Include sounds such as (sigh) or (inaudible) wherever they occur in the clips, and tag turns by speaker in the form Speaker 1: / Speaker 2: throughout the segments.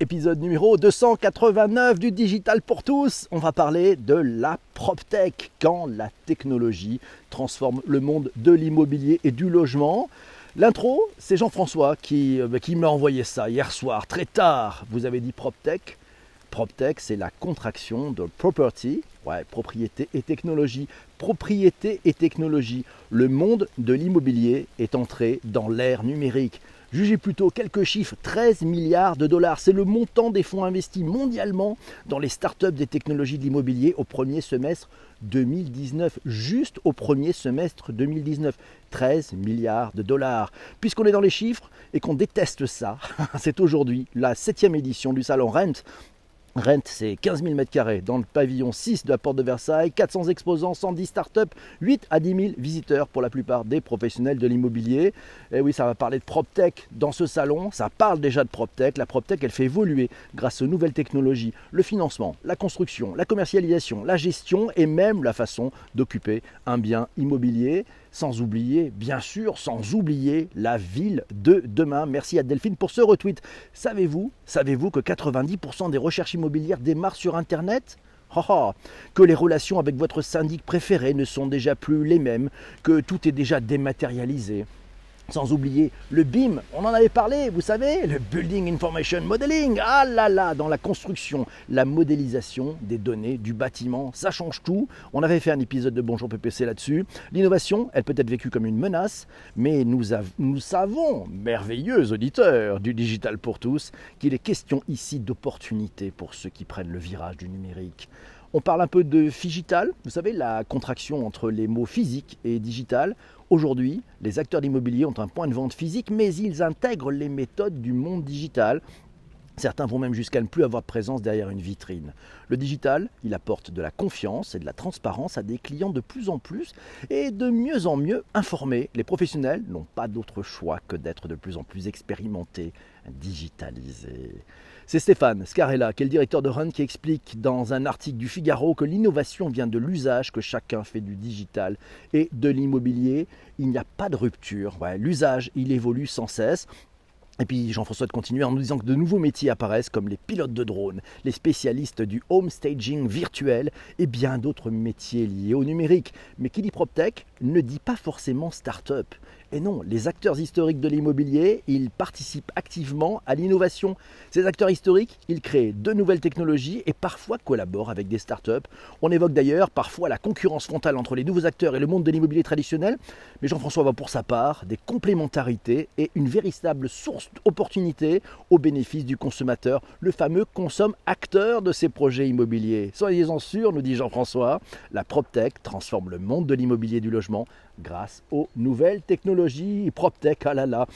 Speaker 1: épisode numéro 289 du Digital pour tous. On va parler de la PropTech, quand la technologie transforme le monde de l'immobilier et du logement. L'intro, c'est Jean-François qui, euh, qui m'a envoyé ça hier soir, très tard. Vous avez dit PropTech. PropTech, c'est la contraction de property, ouais, propriété et technologie. Propriété et technologie. Le monde de l'immobilier est entré dans l'ère numérique. Jugez plutôt quelques chiffres, 13 milliards de dollars. C'est le montant des fonds investis mondialement dans les startups des technologies de l'immobilier au premier semestre 2019. Juste au premier semestre 2019. 13 milliards de dollars. Puisqu'on est dans les chiffres et qu'on déteste ça, (laughs) c'est aujourd'hui la septième édition du salon Rent Rent, c'est 15 000 m2 dans le pavillon 6 de la porte de Versailles, 400 exposants, 110 startups, 8 à 10 000 visiteurs pour la plupart des professionnels de l'immobilier. Et oui, ça va parler de PropTech dans ce salon. Ça parle déjà de PropTech. La PropTech, elle fait évoluer grâce aux nouvelles technologies le financement, la construction, la commercialisation, la gestion et même la façon d'occuper un bien immobilier. Sans oublier, bien sûr, sans oublier la ville de demain. Merci à Delphine pour ce retweet. Savez-vous, savez-vous que 90% des recherches immobilières démarrent sur Internet? Que les relations avec votre syndic préféré ne sont déjà plus les mêmes, que tout est déjà dématérialisé, sans oublier le BIM, on en avait parlé, vous savez, le Building Information Modeling. Ah là là, dans la construction, la modélisation des données du bâtiment, ça change tout. On avait fait un épisode de Bonjour PPC là-dessus. L'innovation, elle peut être vécue comme une menace, mais nous, nous savons, merveilleux auditeurs du Digital pour tous, qu'il est question ici d'opportunités pour ceux qui prennent le virage du numérique. On parle un peu de digital, vous savez, la contraction entre les mots physique et digital. Aujourd'hui, les acteurs d'immobilier ont un point de vente physique, mais ils intègrent les méthodes du monde digital. Certains vont même jusqu'à ne plus avoir de présence derrière une vitrine. Le digital, il apporte de la confiance et de la transparence à des clients de plus en plus et de mieux en mieux informés. Les professionnels n'ont pas d'autre choix que d'être de plus en plus expérimentés, digitalisés. C'est Stéphane Scarella, qui est le directeur de Run, qui explique dans un article du Figaro que l'innovation vient de l'usage que chacun fait du digital et de l'immobilier. Il n'y a pas de rupture. L'usage, il évolue sans cesse. Et puis Jean-François de continuer en nous disant que de nouveaux métiers apparaissent comme les pilotes de drones, les spécialistes du home staging virtuel et bien d'autres métiers liés au numérique. Mais qui dit PropTech ne dit pas forcément start-up. Et non, les acteurs historiques de l'immobilier, ils participent activement à l'innovation. Ces acteurs historiques, ils créent de nouvelles technologies et parfois collaborent avec des startups. On évoque d'ailleurs parfois la concurrence frontale entre les nouveaux acteurs et le monde de l'immobilier traditionnel, mais Jean-François voit pour sa part des complémentarités et une véritable source d'opportunités au bénéfice du consommateur, le fameux consomme acteur de ces projets immobiliers. Soyez-en sûrs, nous dit Jean-François, la PropTech transforme le monde de l'immobilier du logement grâce aux nouvelles technologies. PropTech, ah là là,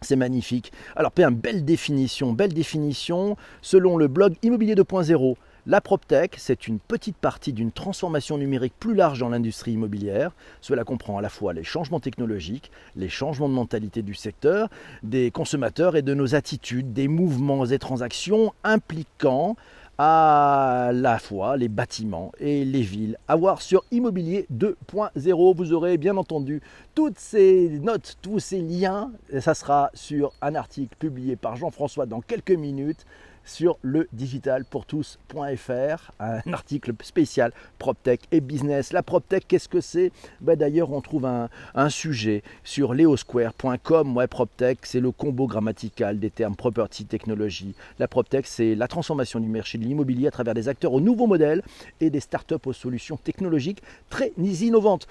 Speaker 1: c'est magnifique. Alors, une belle définition, belle définition. Selon le blog Immobilier 2.0, la PropTech, c'est une petite partie d'une transformation numérique plus large dans l'industrie immobilière. Cela comprend à la fois les changements technologiques, les changements de mentalité du secteur, des consommateurs et de nos attitudes, des mouvements et transactions impliquant à la fois les bâtiments et les villes. À voir sur Immobilier 2.0, vous aurez bien entendu toutes ces notes, tous ces liens. Ça sera sur un article publié par Jean-François dans quelques minutes sur le digitalpourtous.fr, un (laughs) article spécial PropTech et business. La PropTech, qu'est-ce que c'est? Ben D'ailleurs, on trouve un, sujet sur leosquare.com. PropTech, c'est le combo grammatical des termes property, technologie. La PropTech, c'est la transformation du marché de l'immobilier à travers des acteurs aux nouveaux modèles et des startups aux solutions technologiques très innovantes.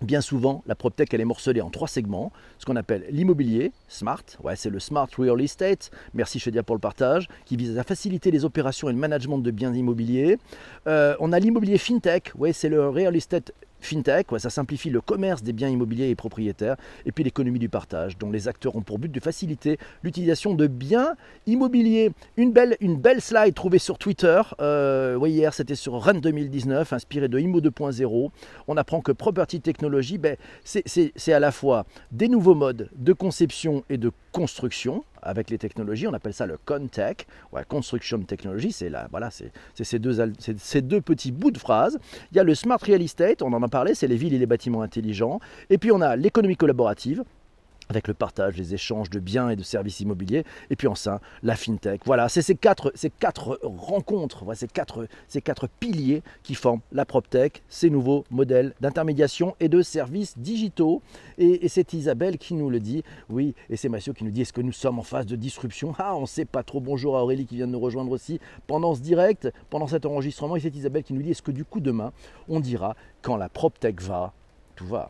Speaker 1: Bien souvent, la PropTech, elle est morcelée en trois segments. Ce qu'on appelle l'immobilier, smart, ouais, c'est le smart real estate, merci Chedia pour le partage, qui vise à faciliter les opérations et le management de biens immobiliers. Euh, on a l'immobilier fintech, ouais, c'est le real estate fintech, ça simplifie le commerce des biens immobiliers et propriétaires, et puis l'économie du partage, dont les acteurs ont pour but de faciliter l'utilisation de biens immobiliers. Une belle, slide trouvée sur Twitter, euh, hier c'était sur Run 2019, inspiré de Imo 2.0. On apprend que Property Technology, ben, c'est à la fois des nouveaux modes de conception et de construction, avec les technologies, on appelle ça le ConTech, Construction Technology, c'est voilà, c'est ces deux, ces deux petits bouts de phrase. Il y a le Smart Real Estate, on en a parlé, c'est les villes et les bâtiments intelligents. Et puis on a l'économie collaborative, avec le partage, les échanges de biens et de services immobiliers, et puis enfin la fintech. Voilà, c'est ces quatre, ces quatre rencontres, voilà, ces, quatre, ces quatre piliers qui forment la PropTech, ces nouveaux modèles d'intermédiation et de services digitaux. Et, c'est Isabelle qui nous le dit, oui, et c'est Mathieu qui nous dit, est-ce que nous sommes en phase de disruption? Ah, on ne sait pas trop. Bonjour à Aurélie qui vient de nous rejoindre aussi pendant ce direct, pendant cet enregistrement, et c'est Isabelle qui nous dit, est-ce que du coup demain, on dira quand la PropTech va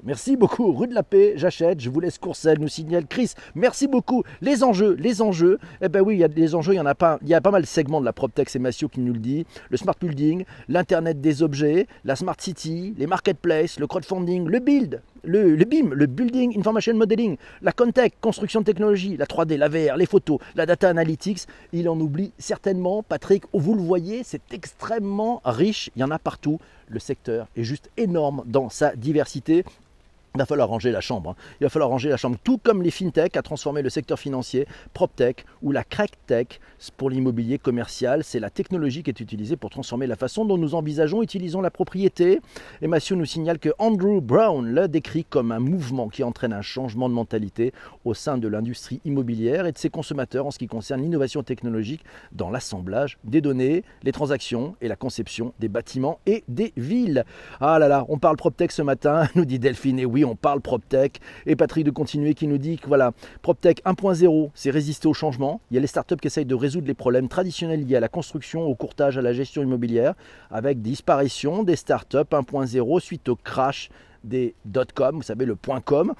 Speaker 1: Merci beaucoup. Rue de la Paix, j'achète. Je vous laisse Courcelles, nous signale Chris. Merci beaucoup. Les enjeux, les enjeux. Eh ben oui, il y a des enjeux. Il y en a pas. Il y a pas mal de segments de la PropTech. C'est Massio qui nous le dit. Le smart building, l'internet des objets, la smart city, les marketplaces, le crowdfunding, le build, le, BIM, le Building Information Modeling, la Contech, construction de technologie, la 3D, la VR, les photos, la data analytics. Il en oublie certainement. Patrick, vous le voyez, c'est extrêmement riche. Il y en a partout. Le secteur est juste énorme dans sa diversité. Il va falloir ranger la chambre. Hein. Il va falloir ranger la chambre, tout comme les fintech a transformé le secteur financier, PropTech ou la CrackTech pour l'immobilier commercial. C'est la technologie qui est utilisée pour transformer la façon dont nous envisageons, utilisons la propriété. Et Mathieu nous signale que Andrew Brown l'a décrit comme un mouvement qui entraîne un changement de mentalité au sein de l'industrie immobilière et de ses consommateurs en ce qui concerne l'innovation technologique dans l'assemblage des données, les transactions et la conception des bâtiments et des villes. Ah là là, on parle PropTech ce matin, (laughs) nous dit Delphine, et oui, on parle PropTech. Et Patrick de continuer qui nous dit que voilà, PropTech 1.0, c'est résister au changement. Il y a les startups qui essayent de résoudre les problèmes traditionnels liés à la construction, au courtage, à la gestion immobilière, avec disparition des startups 1.0 suite au crash des dot-com, vous savez, le .com,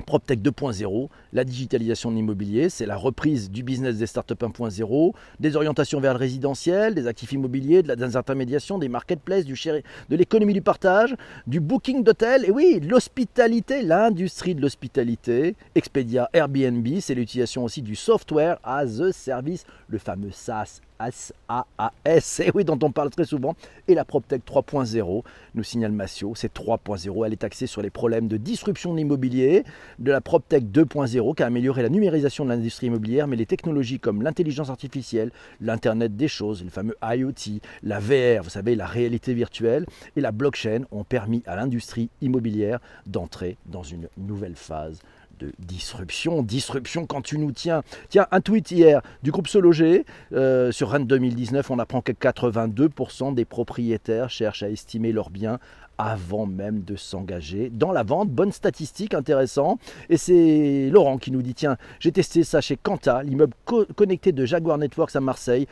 Speaker 1: PropTech 2.0, la digitalisation de l'immobilier, c'est la reprise du business des startups 1.0, des orientations vers le résidentiel, des actifs immobiliers, de la désintermédiation, des marketplaces, de l'économie du partage, du booking d'hôtels, et oui, l'hospitalité, l'industrie de l'hospitalité, Expedia, Airbnb, c'est l'utilisation aussi du software as a service, le fameux SaaS SAAS, (laughs) et oui, dont on parle très souvent, et la PropTech 3.0, nous signale Massio, c'est 3.0, elle est axée sur les problèmes de disruption de l'immobilier, de la PropTech 2.0 qui a amélioré la numérisation de l'industrie immobilière, mais les technologies comme l'intelligence artificielle, l'Internet des choses, le fameux IoT, la VR, vous savez, la réalité virtuelle, et la blockchain ont permis à l'industrie immobilière d'entrer dans une nouvelle phase de disruption. Disruption quand tu nous tiens. Tiens, un tweet hier du groupe Sologer euh, sur Rennes 2019. On apprend que 82% des propriétaires cherchent à estimer leurs biens avant même de s'engager dans la vente. Bonne statistique, intéressant. Et c'est Laurent qui nous dit, tiens, j'ai testé ça chez Quanta, l'immeuble connecté de Jaguar Networks à Marseille.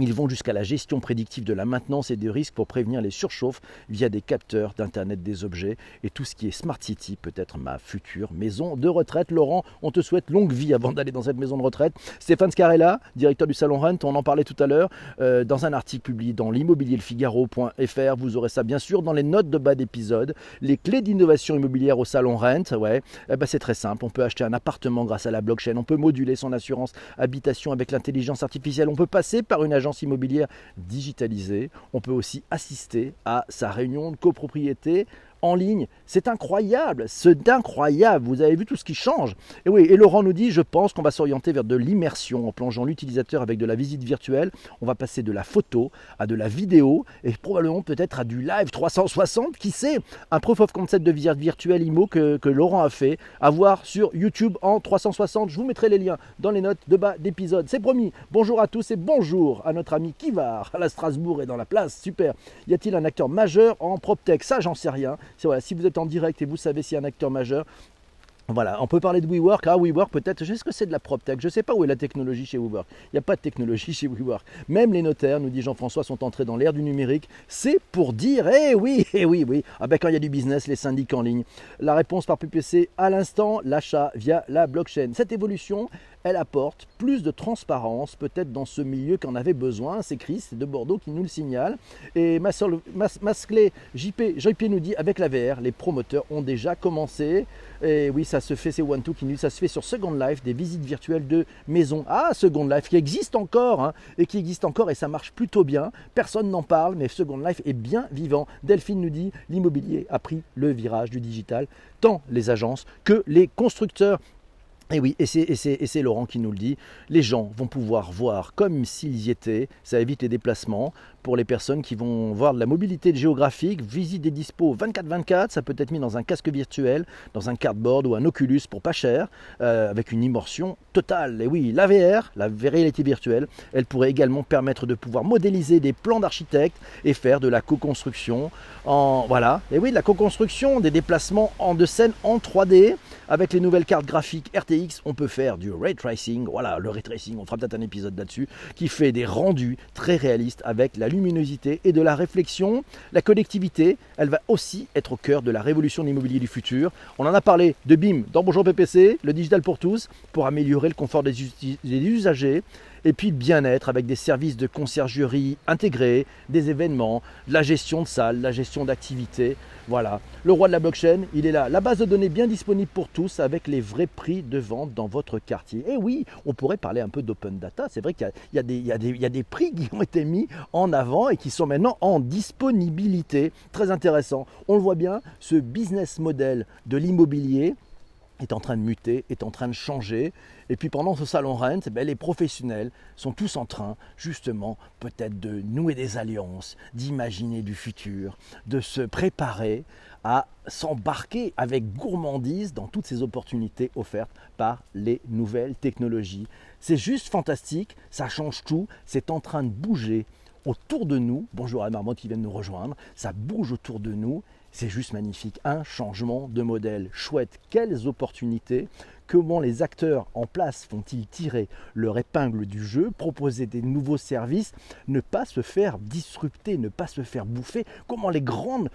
Speaker 1: Ils vont jusqu'à la gestion prédictive de la maintenance et des risques pour prévenir les surchauffes via des capteurs d'Internet des objets. Et tout ce qui est Smart City peut être ma future maison de retraite. Laurent, on te souhaite longue vie avant d'aller dans cette maison de retraite. Stéphane Scarella, directeur du Salon Rent, on en parlait tout à l'heure, euh, dans un article publié dans l'immobilier Figaro.fr. Vous aurez ça bien sûr dans les notes de bas d'épisode. Les clés d'innovation immobilière au Salon Rent, ouais, eh ben c'est très simple. On peut acheter un appartement grâce à la blockchain. On peut moduler son assurance habitation avec l'intelligence artificielle. On peut passer par une agence immobilière digitalisée. On peut aussi assister à sa réunion de copropriété en ligne. C'est incroyable, c'est incroyable. Vous avez vu tout ce qui change. Et oui, et Laurent nous dit, je pense qu'on va s'orienter vers de l'immersion en plongeant l'utilisateur avec de la visite virtuelle. On va passer de la photo à de la vidéo et probablement peut-être à du live 360. Qui sait? Un proof of concept de visite virtuelle IMO que, que Laurent a fait à voir sur YouTube en 360. Je vous mettrai les liens dans les notes de bas d'épisode. C'est promis. Bonjour à tous et bonjour à notre ami Kivar à la Strasbourg et dans la place. Super. Y a-t-il un acteur majeur en PropTech? Ça, j'en sais rien si vous êtes en direct et vous savez s'il y a un acteur majeur, voilà, on peut parler de WeWork. Ah, WeWork, peut-être, est-ce que c'est de la PropTech Je ne sais pas où est la technologie chez WeWork. Il n'y a pas de technologie chez WeWork. Même les notaires, nous dit Jean-François, sont entrés dans l'ère du numérique. C'est pour dire, eh oui, (laughs) eh oui, oui. Ah ben quand il y a du business, les syndics en ligne. La réponse par PPC, à l'instant, l'achat via la blockchain. Cette évolution, elle apporte plus de transparence peut-être dans ce milieu qu'en avait besoin. C'est Chris de Bordeaux qui nous le signale. Et Masclé JP, nous dit avec la VR, les promoteurs ont déjà commencé. Et oui, ça se fait, c'est One qui nous ça se fait sur Second Life, des visites virtuelles de maisons. Ah, Second Life qui existe encore hein, et qui existe encore et ça marche plutôt bien. Personne n'en parle, mais Second Life est bien vivant. Delphine nous dit l'immobilier a pris le virage du digital, tant les agences que les constructeurs. Et oui, et c'est Laurent qui nous le dit, les gens vont pouvoir voir comme s'ils y étaient, ça évite les déplacements pour les personnes qui vont voir de la mobilité géographique, visite des dispos 24-24, ça peut être mis dans un casque virtuel, dans un cardboard ou un Oculus pour pas cher, euh, avec une immersion totale. Et oui, la VR, la réalité virtuelle, elle pourrait également permettre de pouvoir modéliser des plans d'architecte et faire de la co-construction en... Voilà, et oui, de la co-construction, des déplacements en de scène en 3D, avec les nouvelles cartes graphiques RTX, on peut faire du ray tracing. Voilà, le ray tracing, on fera peut-être un épisode là-dessus, qui fait des rendus très réalistes avec la luminosité et de la réflexion. La connectivité, elle va aussi être au cœur de la révolution de l'immobilier du futur. On en a parlé de BIM dans Bonjour PPC, le digital pour tous, pour améliorer le confort des usagers et puis bien-être avec des services de conciergerie intégrés, des événements, la gestion de salles, la gestion d'activités. Voilà, le roi de la blockchain, il est là. La base de données bien disponible pour tous avec les vrais prix de vente dans votre quartier. Et oui, on pourrait parler un peu d'open data. C'est vrai qu'il y, a des prix qui ont été mis en avant et qui sont maintenant en disponibilité. Très intéressant. On le voit bien, ce business model de l'immobilier est en train de muter, est en train de changer. Et puis pendant ce salon Rent, eh ben, les professionnels sont tous en train justement peut-être de nouer des alliances, d'imaginer du futur, de se préparer à s'embarquer avec gourmandise dans toutes ces opportunités offertes par les nouvelles technologies. C'est juste fantastique, ça change tout, c'est en train de bouger autour de nous. Bonjour à Marmotte qui vient de nous rejoindre, ça bouge autour de nous c'est juste magnifique. Un changement de modèle chouette. Quelles opportunités Comment les acteurs en place font-ils tirer leur épingle du jeu, proposer des nouveaux services, ne pas se faire disrupter, ne pas se faire bouffer? Comment les, grands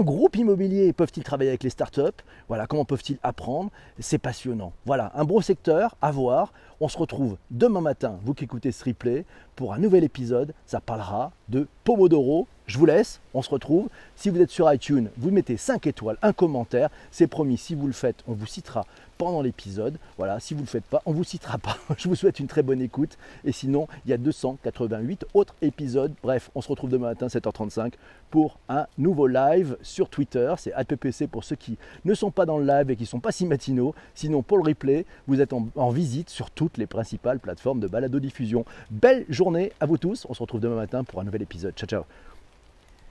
Speaker 1: groupes immobiliers peuvent-ils travailler avec les startups Voilà, comment peuvent-ils apprendre? C'est passionnant. Voilà, un beau secteur à voir. On se retrouve demain matin, vous qui écoutez ce replay, pour un nouvel épisode. Ça parlera de Pomodoro. Je vous laisse, on se retrouve. Si vous êtes sur iTunes, vous mettez 5 étoiles, un commentaire. C'est promis, si vous le faites, on vous citera pendant l'épisode. Voilà, si vous ne le faites pas, on ne vous citera pas. (laughs) Je vous souhaite une très bonne écoute. Et sinon, il y a 288 autres épisodes. Bref, on se retrouve demain matin 7h35 pour un nouveau live sur Twitter. C'est APPC pour ceux qui ne sont pas dans le live et qui ne sont pas si matinaux. Sinon, pour le replay, vous êtes en, en visite sur toutes les principales plateformes de balado-diffusion. Belle journée à vous tous. On se retrouve demain matin pour un nouvel épisode. Ciao, ciao.